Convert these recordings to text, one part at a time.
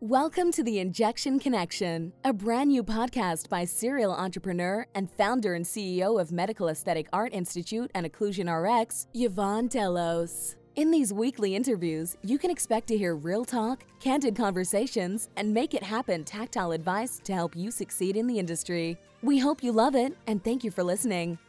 Welcome to the Injection Connection, a brand new podcast by serial entrepreneur and founder and CEO of Medical Aesthetic Art Institute and Occlusion RX, Yvonne Delos. In these weekly interviews, you can expect to hear real talk, candid conversations, and make it happen tactile advice to help you succeed in the industry. We hope you love it and thank you for listening.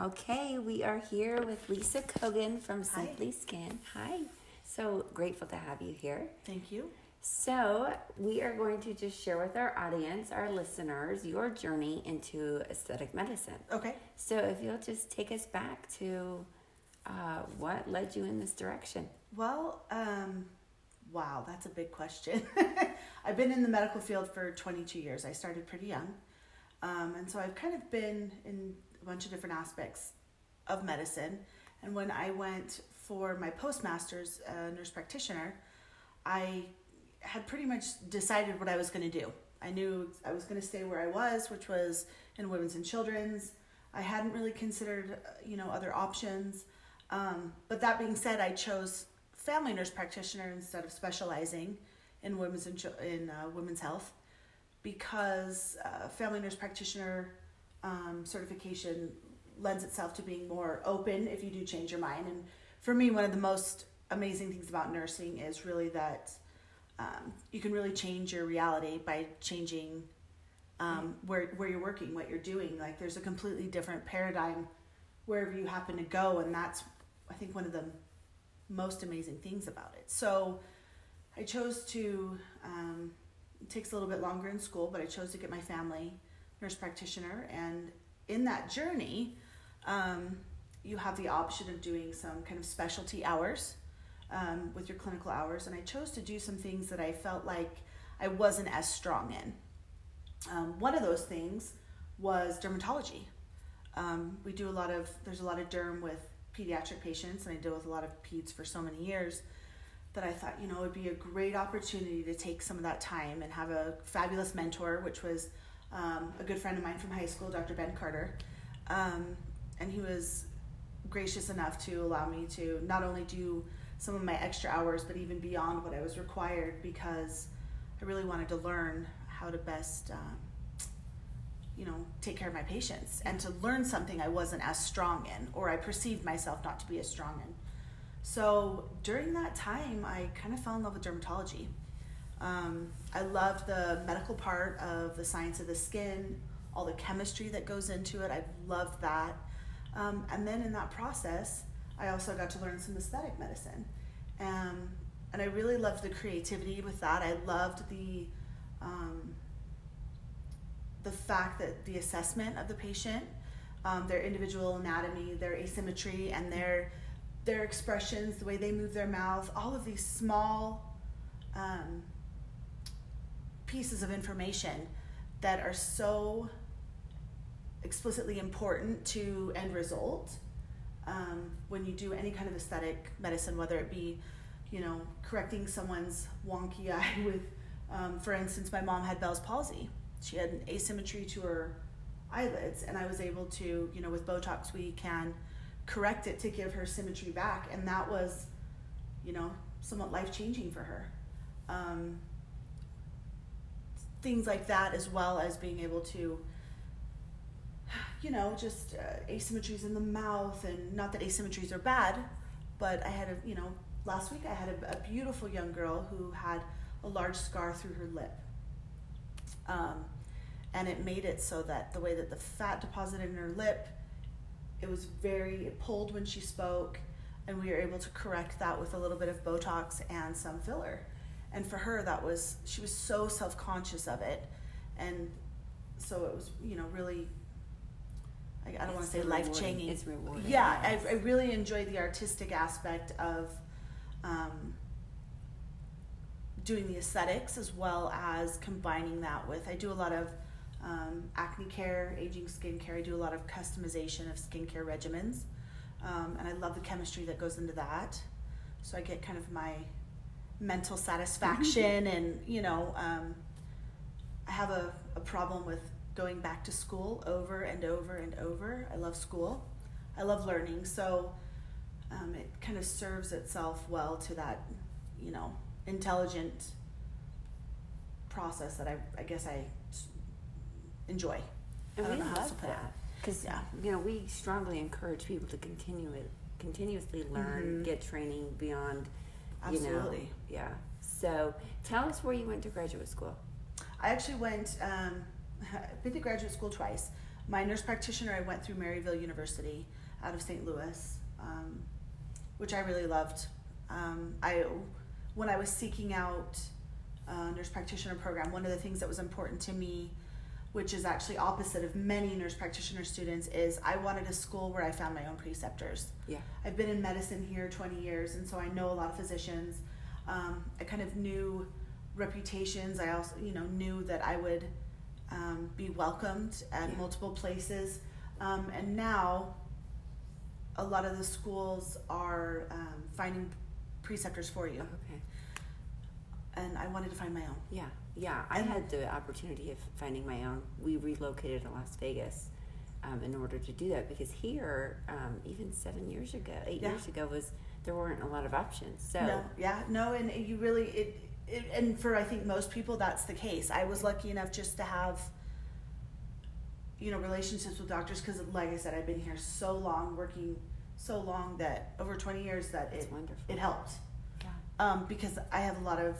Okay, we are here with Lisa Kogan from Simply Skin. Hi. So grateful to have you here. Thank you. So, we are going to just share with our audience, our listeners, your journey into aesthetic medicine. Okay. So, if you'll just take us back to uh, what led you in this direction. Well, um, wow, that's a big question. I've been in the medical field for 22 years. I started pretty young. Um, and so I've kind of been in bunch of different aspects of medicine. And when I went for my postmaster's uh, nurse practitioner, I had pretty much decided what I was going to do. I knew I was going to stay where I was, which was in women's and children's. I hadn't really considered, uh, you know, other options. Um, but that being said, I chose family nurse practitioner instead of specializing in women's chil- in uh, women's health because uh, family nurse practitioner um, certification lends itself to being more open if you do change your mind. And for me, one of the most amazing things about nursing is really that um, you can really change your reality by changing um, where where you're working, what you're doing. Like there's a completely different paradigm wherever you happen to go, and that's I think one of the most amazing things about it. So I chose to. Um, it takes a little bit longer in school, but I chose to get my family nurse practitioner, and in that journey, um, you have the option of doing some kind of specialty hours um, with your clinical hours, and I chose to do some things that I felt like I wasn't as strong in. Um, one of those things was dermatology. Um, we do a lot of there's a lot of derm with pediatric patients, and I deal with a lot of peds for so many years that I thought you know it would be a great opportunity to take some of that time and have a fabulous mentor, which was um, a good friend of mine from high school, Dr. Ben Carter, um, and he was gracious enough to allow me to not only do some of my extra hours, but even beyond what I was required because I really wanted to learn how to best, uh, you know, take care of my patients and to learn something I wasn't as strong in or I perceived myself not to be as strong in. So during that time, I kind of fell in love with dermatology. Um, I loved the medical part of the science of the skin, all the chemistry that goes into it. I loved that. Um, and then in that process, I also got to learn some aesthetic medicine. Um, and I really loved the creativity with that. I loved the um, the fact that the assessment of the patient, um, their individual anatomy, their asymmetry, and their their expressions, the way they move their mouth, all of these small um, pieces of information that are so explicitly important to end result um, when you do any kind of aesthetic medicine, whether it be, you know, correcting someone's wonky eye with, um, for instance, my mom had Bell's palsy. She had an asymmetry to her eyelids, and I was able to, you know, with Botox, we can correct it to give her symmetry back, and that was, you know, somewhat life changing for her. Um, things like that, as well as being able to you know, just uh, asymmetries in the mouth, and not that asymmetries are bad, but I had a, you know, last week I had a, a beautiful young girl who had a large scar through her lip. Um, and it made it so that the way that the fat deposited in her lip, it was very, it pulled when she spoke, and we were able to correct that with a little bit of Botox and some filler. And for her, that was, she was so self conscious of it. And so it was, you know, really I don't want to say life changing. It's rewarding. Yeah, yes. I, I really enjoy the artistic aspect of um, doing the aesthetics as well as combining that with. I do a lot of um, acne care, aging skincare. I do a lot of customization of skincare regimens, um, and I love the chemistry that goes into that. So I get kind of my mental satisfaction, and you know, um, I have a, a problem with going back to school over and over and over. I love school. I love learning. So um, it kind of serves itself well to that, you know, intelligent process that I, I guess I s- enjoy. And I we don't know how to love that because Yeah. you know we strongly encourage people to continue it, continuously learn, Mhm. get training beyond. You know, Absolutely. yeah. So tell us where you went to graduate school. I actually went, um, I've been to graduate school twice. My nurse practitioner, I went through Maryville University out of St. Louis, um, which I really loved. Um, I, when I was seeking out a nurse practitioner program, one of the things that was important to me, which is actually opposite of many nurse practitioner students, is I wanted a school where I found my own preceptors. Yeah. I've been in medicine here 20 years, and so I know a lot of physicians. Um, I kind of knew reputations. I also, you know, knew that I would um, be welcomed at Yeah. multiple places. Um, and now, a lot of the schools are um, finding preceptors for you, Okay. and I wanted to find my own. Yeah, yeah. I had the opportunity of finding my own. We relocated to Las Vegas um, in order to do that because here, um, even seven years ago, eight Yeah. years ago, was there weren't a lot of options. So No, yeah, no, and you really it, it and for I think most people that's the case. I was lucky enough just to have you know relationships with doctors because like I said I've been here so long working so long that over 20 years that it's it wonderful. it helped Yeah. um, because I have a lot of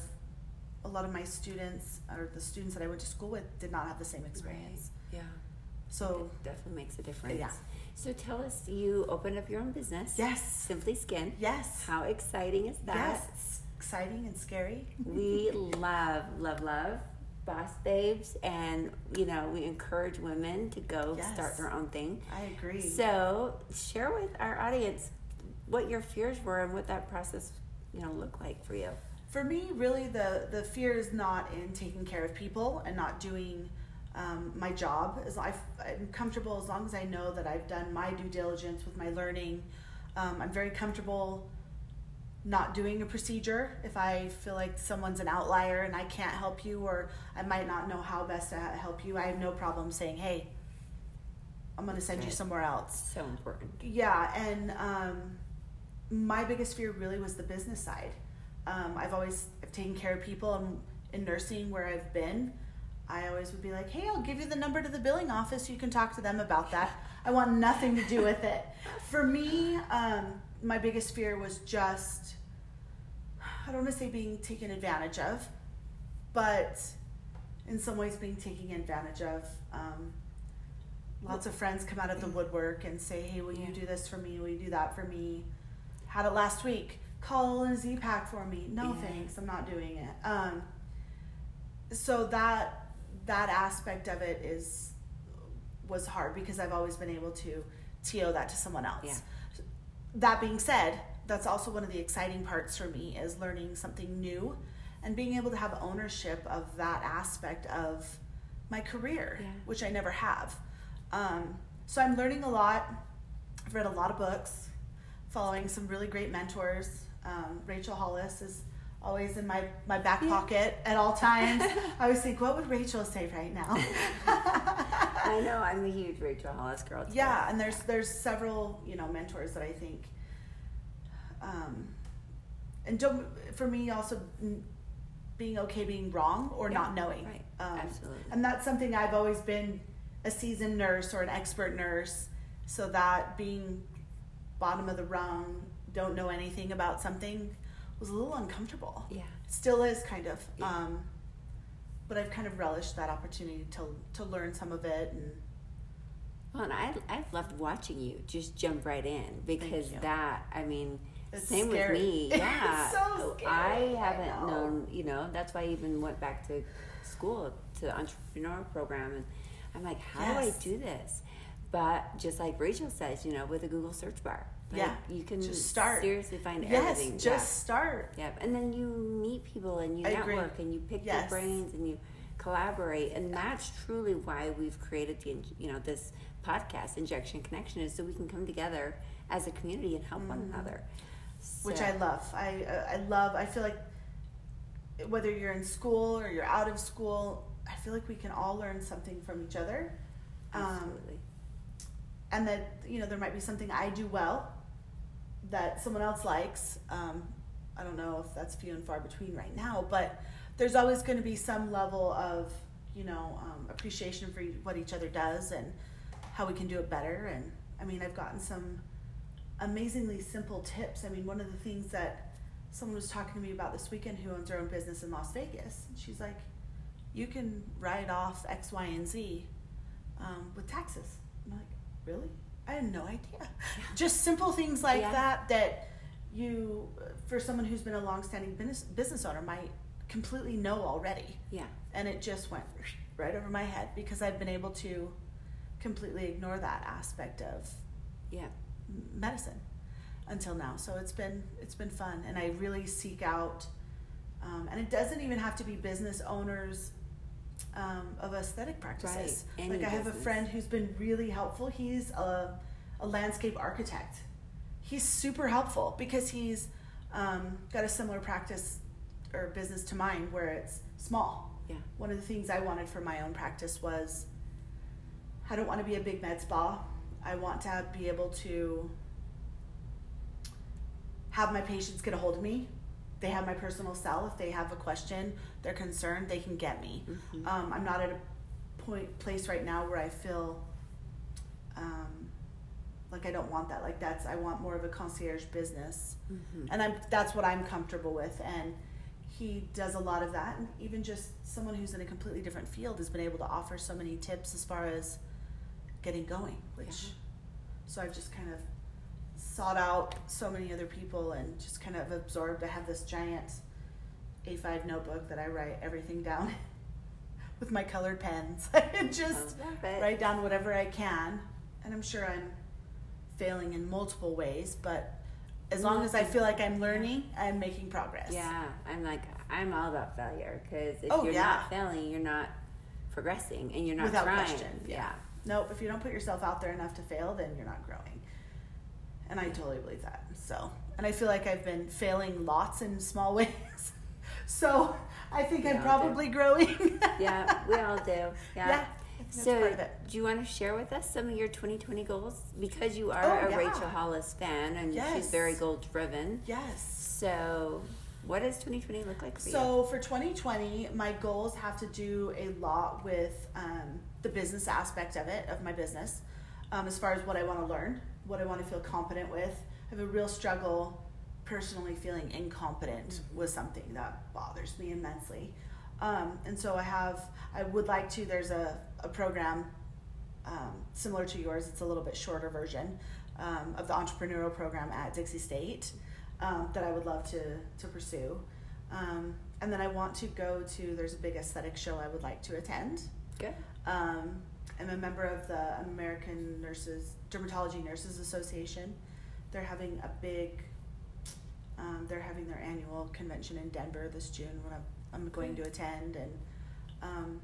a lot of my students or the students that I went to school with did not have the same experience. Yeah. So it definitely makes a difference. Yeah. So tell us, you opened up your own business. yes, Simply Skin. yes, How exciting is that? yes, it's exciting and scary. we love, love, love boss babes, and you know we encourage women to go Yes. start their own thing. I agree. So share with our audience what your fears were and what that process, you know, looked like for you. For me, really, the the fear is not in taking care of people and not doing um, my job. As I, I'm comfortable as long as I know that I've done my due diligence with my learning. Um, I'm very comfortable not doing a procedure if I feel like someone's an outlier and I can't help you or I might not know how best to help you. I have no problem saying, "Hey, I'm going to send you somewhere else." So important. Yeah, and um, my biggest fear really was the business side. Um, I've always I've taken care of people and in nursing where I've been. I always would be like, "Hey, I'll give you the number to the billing office. You can talk to them about that." I want nothing to do with it. For me, um, my biggest fear was just I don't want to say being taken advantage of, but in some ways being taken advantage of. Um, lots of friends come out of the woodwork and say, "Hey, will Yeah. you do this for me? Will you do that for me?" Had it last week. Call in a Z pack for me. No Yeah. thanks, I'm not doing it. Um, so that that aspect of it is was hard because I've always been able to TO that to someone else. Yeah. That being said, that's also one of the exciting parts for me is learning something new and being able to have ownership of that aspect of my career, Yeah. which I never have. Um, so I'm learning a lot. I've read a lot of books, following some really great mentors. Um, Rachel Hollis is always in my, my back pocket at all times. I always think, what would Rachel say right now? I know I'm a huge Rachel Hollis girl. Too. yeah, and there's there's several you know mentors that I think, um, and don't for me also being okay being wrong or Yeah, not knowing. right. Um, Absolutely. And that's something I've always been a seasoned nurse or an expert nurse, so that being bottom of the rung, don't know anything about something, was a little uncomfortable. Yeah. Still is kind of. Yeah. Um, but I've kind of relished that opportunity to to learn some of it and. Well, and I I've loved watching you just jump right in because that I mean. It's same scary. with me, yeah. so scary, I I haven't know. known, you know. That's why I even went back to school to the entrepreneur program, and I'm like, how do I do this? But just like Rachel says, you know, with a Google search bar, like, Yeah. you can Just start. seriously find Yes, everything. just start. Yep. And then you meet people and you I agree. network and you pick their Yes. brains and you collaborate, and that's truly why we've created the you know this podcast, Injection Connection, is so we can come together as a community and help one another. which I love. I uh, I love. I feel like whether you're in school or you're out of school, I feel like we can all learn something from each other, um, Absolutely. and that you know there might be something I do well that someone else likes. Um, I don't know if that's few and far between right now, but there's always going to be some level of you know um, appreciation for what each other does and how we can do it better. And I mean, I've gotten some amazingly simple tips. I mean, one of the things that someone was talking to me about this weekend who owns her own business in Las Vegas, and she's like, you can write off X, Y, and Z um, with taxes. I'm like, really? I had no idea. Yeah. Just simple things like yeah. that that you, for someone who's been a long-standing business, business owner, might completely know already. Yeah. And it just went right over my head because I've been able to completely ignore that aspect of yeah medicine until now. So it's been it's been fun, and I really seek out. Um, and it doesn't even have to be business owners um, of aesthetic practices. Right. like I have business. a friend who's been really helpful. He's a, a landscape architect. He's super helpful because he's um, got a similar practice or business to mine where it's small. Yeah. One of the things I wanted for my own practice was I don't want to be a big med spa. I want to be able to have my patients get a hold of me. They have my personal cell. If they have a question, they're concerned, they can get me. Mm-hmm. Um, I'm not at a point place right now where I feel um, like I don't want that. Like that's I want more of a concierge business, mm-hmm. and I'm that's what I'm comfortable with. And he does a lot of that, and even just someone who's in a completely different field has been able to offer so many tips as far as getting going. Which, Yeah. so I've just kind of sought out so many other people and just kind of absorbed. I have this giant A5 notebook that I write everything down with my colored pens. I just I love it. write down whatever I can, and I'm sure I'm failing in multiple ways, but as long as I feel like I'm learning, I'm making progress. Yeah, I'm like I'm all about failure because if Oh, you're yeah. not failing, you're not progressing and you're not Without trying. question, yeah. Nope, if you don't put yourself out there enough to fail, then you're not growing. And I totally believe that. So, and I feel like I've been failing lots in small ways. so, I think We I'm all do. probably growing. yeah, we all do. Yeah. Yeah, I think that's So, part of it. do you want to share with us some of your 2020 goals? Because you are Oh, a yeah. Rachel Hollis fan and she's very goal driven. Yes. So, what does 2020 look like for you? So for 2020, my goals have to do a lot with um, the business aspect of it, of my business, um, as far as what I want to learn, what I want to feel competent with. I have a real struggle personally feeling incompetent with something that bothers me immensely. Um, and so I have, I would like to, there's a, a program um, similar to yours, it's a little bit shorter version um, of the entrepreneurial program at Dixie State um, that I would love to, to pursue. Um, and then I want to go to, there's a big aesthetic show I would like to attend. Good. I'm a member of the American Nurses, Dermatology Nurses Association. They're having a big, um, they're having their annual convention in Denver this June when I'm, I'm going to attend. And um,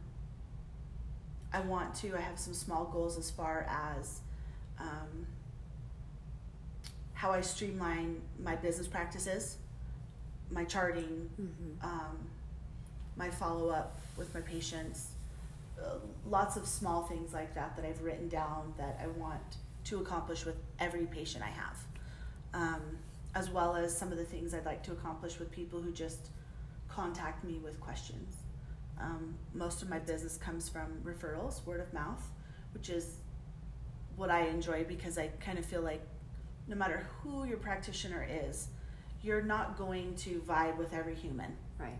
I want to, I have some small goals as far as um, how I streamline my business practices, my charting, Mm-hmm. um, my follow up with my patients, lots of small things like that that I've written down that I want to accomplish with every patient I have, um, as well as some of the things I'd like to accomplish with people who just contact me with questions. Um, most of my business comes from referrals, word of mouth, which is what I enjoy because I kind of feel like no matter who your practitioner is, you're not going to vibe with every human. Right.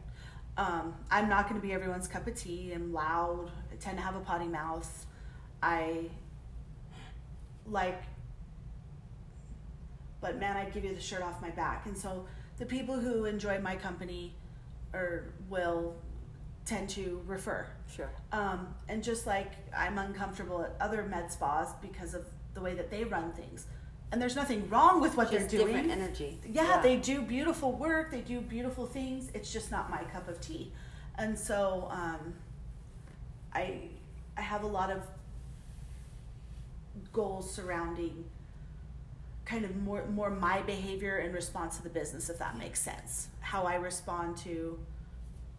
Um, I'm not going to be everyone's cup of tea. I'm loud. I tend to have a potty mouth. I like, but man, I'd give you the shirt off my back. And so the people who enjoy my company or will tend to refer. Sure. Um, and just like I'm uncomfortable at other med spas because of the way that they run things. And there's nothing wrong with what Just they're doing different energy. yeah, they do beautiful work. They do beautiful things. It's just not my cup of tea, and so um, I I have a lot of goals surrounding kind of more more my behavior in response to the business, if that makes sense. How I respond to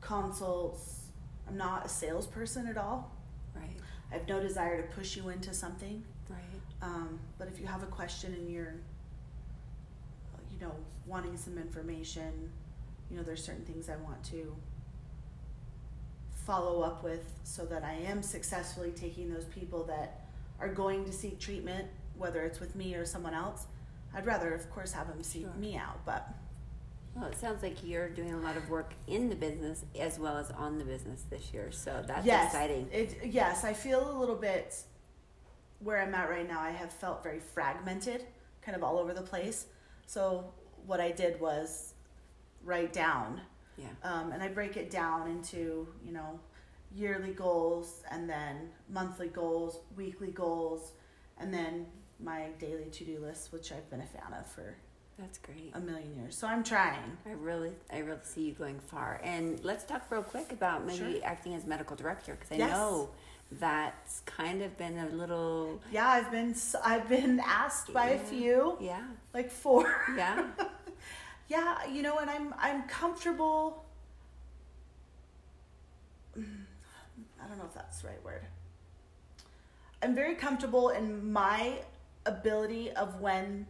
consults. I'm not a salesperson at all. Right. I have no desire to push you into something. Right. Um, but if you have a question and you're you know, wanting some information, you know, there's certain things I want to follow up with so that I am successfully taking those people that are going to seek treatment, whether it's with me or someone else. I'd rather, of course, have them seek Sure. me out, but Well, it sounds like you're doing a lot of work in the business as well as on the business this year, so that's yes, exciting. It, yes, I feel a little bit where I'm at right now. I have felt very fragmented, kind of all over the place. So what I did was write down, Yeah. um, and I break it down into you know yearly goals and then monthly goals, weekly goals, and then my daily to-do list, which I've been a fan of for That's great. a million years. So I'm trying. I really, I really see you going far. And let's talk real quick about maybe Sure. acting as medical director because I Yes. know that's kind of been a little, Yeah, I've been I've been asked by a few, yeah, like four. yeah, Yeah, you know, and I'm I'm comfortable. Mm, I don't know if that's the right word. I'm very comfortable in my ability of when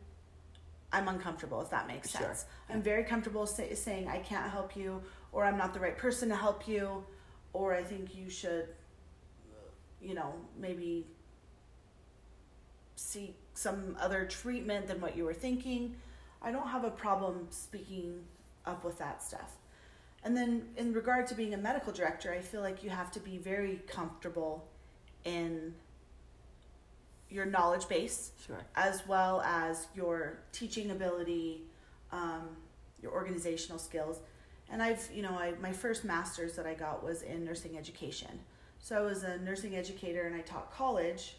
I'm uncomfortable, if that makes Sure. sense. I'm very comfortable say, saying I can't help you, or I'm not the right person to help you, or I think you should, you know, maybe seek some other treatment than what you were thinking. I don't have a problem speaking up with that stuff. And then, in regard to being a medical director, I feel like you have to be very comfortable in your knowledge base sure. as well as your teaching ability, um, your organizational skills. And I've, you know, I, my first master's that I got was in nursing education. So I was a nursing educator and I taught college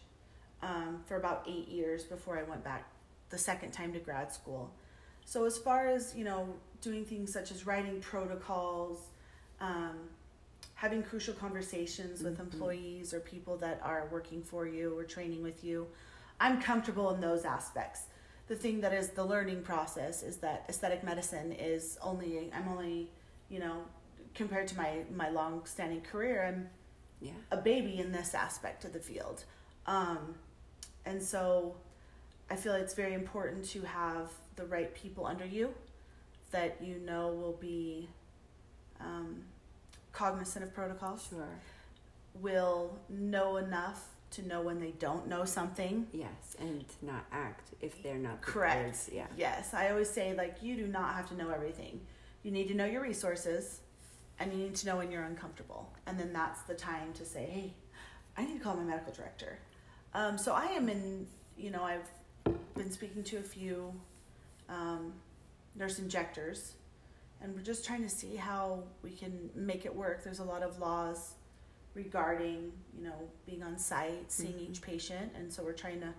um, for about eight years before I went back the second time to grad school. So as far as, you know, doing things such as writing protocols, um, having crucial conversations with Mhm. employees or people that are working for you or training with you, I'm comfortable in those aspects. The thing that is the learning process is that aesthetic medicine is only I'm only, you know, compared to my my long standing career, I'm Yeah. a baby in this aspect of the field. Um, and so I feel it's very important to have the right people under you that you know will be um, cognizant of protocols, Sure. will know enough to know when they don't know something. Yes, and not act if they're not Correct. prepared. Yeah. Yes, I always say like you do not have to know everything. You need to know your resources, and you need to know when you're uncomfortable, and then that's the time to say, "Hey, I need to call my medical director." Um, so I am in. You know, I've been speaking to a few um, nurse injectors, and we're just trying to see how we can make it work. There's a lot of laws regarding you know being on site, seeing Mhm. each patient, and so we're trying to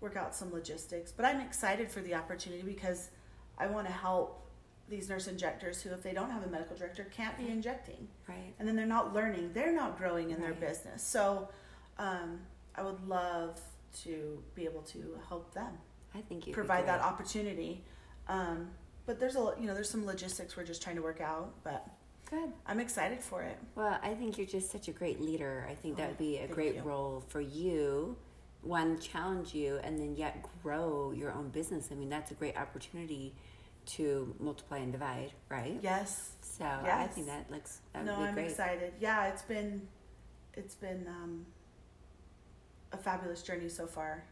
work out some logistics. But I'm excited for the opportunity because I want to help these nurse injectors who, if they don't have a medical director, can't be injecting, Right. and then they're not learning, they're not growing in their business. So um, I would love to be able to help them I think you provide that opportunity. Um, but there's a you know there's some logistics we're just trying to work out, but Good. I'm excited for it. Well, I think you're just such a great leader. I think that Oh, would be a great you. role for you. One, challenge you, and then yet grow your own business. I mean, that's a great opportunity to multiply and divide, right? Yes. So I think that looks that no, would be I'm great. excited. Yeah, it's been it's been um, a fabulous journey so far,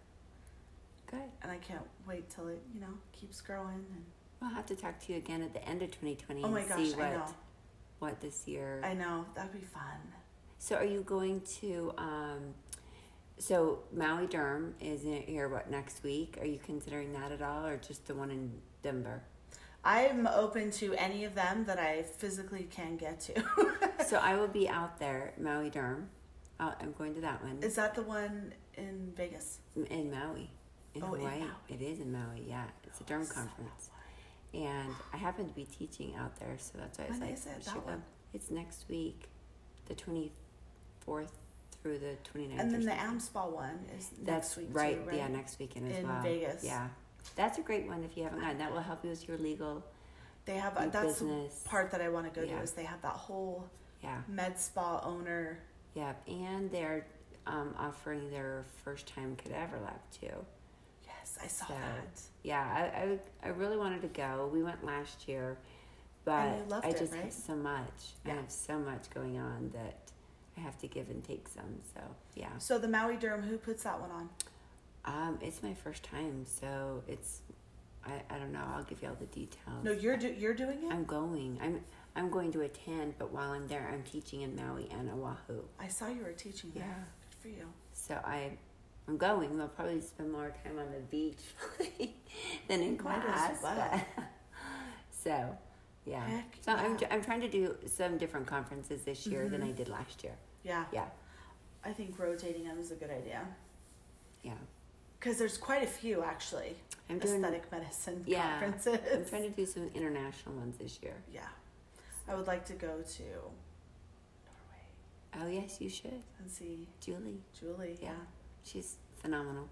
Good. and I can't wait till it you know keeps growing. And We'll have to talk to you again at the end of 2020 oh my and gosh, see what I know, what this year. I know that'd be fun. So are you going to? Um, so Maui Derm is in here what next week? Are you considering that at all, or just the one in Denver? I'm open to any of them that I physically can get to. so I will be out there, Maui Derm. Uh, I'm going to that one Is that the one in Vegas? in Maui, in Oh, in Hawaii. Maui. It is in Maui, yeah. It's a derm conference, and I happen to be teaching out there, so that's why I was When like, is it, that one? It's next week, the 24th through the 29th. And then the. AMSPA one is That's next week right, too, right? Yeah, next weekend as In well. In Vegas. Yeah, that's a great one if you haven't gone. That will help you with your legal. They have Your that's business. the part that I want to go Yeah. to is they have that whole Yeah, med spa owner. yeah, and they're um, offering their first time cadaver lab too. Yes. I saw So, that. Yeah, I, I, I really wanted to go. We went last year, but And you loved I it, just right? have so much. Yeah. I have so much going on that I have to give and take some. So yeah, So the Maui Derm, who puts that one on? Um, it's my first time, so it's I, I don't know. I'll give you all the details. No, you're do, you're doing it. I'm going. I'm I'm going to attend, but while I'm there, I'm teaching in Maui and Oahu. I saw you were teaching there. Yeah. Good for you. So I, I'm going. I'll probably spend more time on the beach than in class. well. but- so, yeah. Heck so I'm. I'm trying to do some different conferences this year than I did last year. Yeah. Yeah, I think rotating them is a good idea yeah. Because there's quite a few actually. I'm doing. aesthetic medicine Yeah, conferences. I'm trying to do some international ones this year. Yeah, I would like to go to Norway Oh yes, you should, and see Julie. Julie. Yeah. Yeah. She's phenomenal.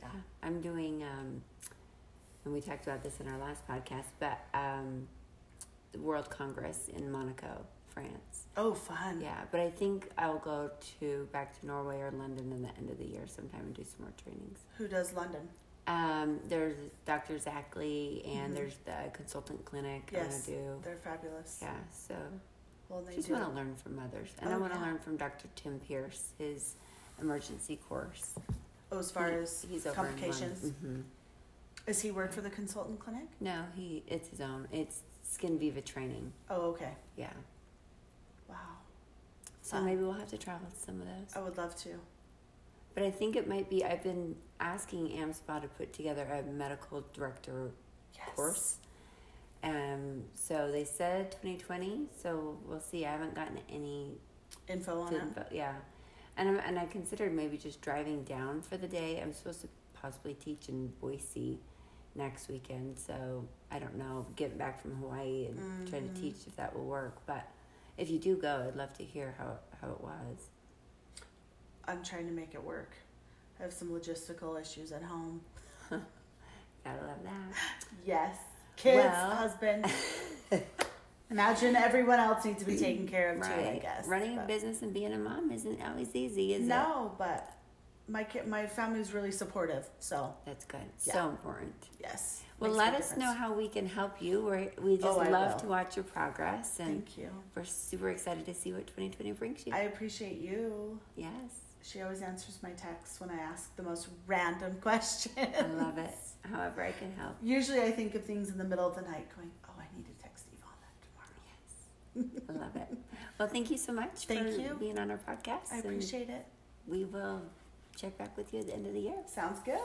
Yeah. I'm doing, um, and we talked about this in our last podcast, but um, the World Congress in Monaco, France. Oh, fun. Yeah, but I think I'll go to back to Norway or London in the end of the year sometime and do some more trainings. Who does London? Um, there's Dr. Zackley and Mhm. there's the consultant clinic I Yes, to do. they're fabulous. Yeah, so Well, they just do. want to learn from others, and I Oh, want to yeah. learn from Dr. Tim Pearce, his emergency course. Oh, as far He- as he's over complications, hmm is he work for the consultant clinic? No, he it's his own. It's Skin Viva training. Oh, okay. Yeah. So Fun. maybe we'll have to travel to some of those. I would love to. But I think it might be. I've been asking AmSpa to put together a medical director Yes. course. Um. So they said 2020. So we'll see. I haven't gotten any Info on it. info. Yeah. And I'm, and I considered maybe just driving down for the day. I'm supposed to possibly teach in Boise next weekend. So I don't know. Getting back from Hawaii and trying to Mhm. teach if that will work. But if you do go, I'd love to hear how how it was. I'm trying to make it work. I have some logistical issues at home. Gotta love that. Yes. Kids, Well- husband. Imagine everyone else needs to be taken care of too, I guess. Running a business and being a mom isn't always easy, is it? No, but my kid, my family's really supportive. So That's good. Yeah. So important. yes. Well, let us know how we can help you. We're, we just Oh, love will. to watch your progress, and Thank you. we're super excited to see what 2020 brings you. I appreciate you. yes, She always answers my texts when I ask the most random questions. I love it. However, I can help. Usually, I think of things in the middle of the night, going, "Oh, I need to text Yvonne tomorrow." Yes, I love it. Well, thank you so much Thank for you. being on our podcast. I appreciate it. We will check back with you at the end of the year. Sounds good.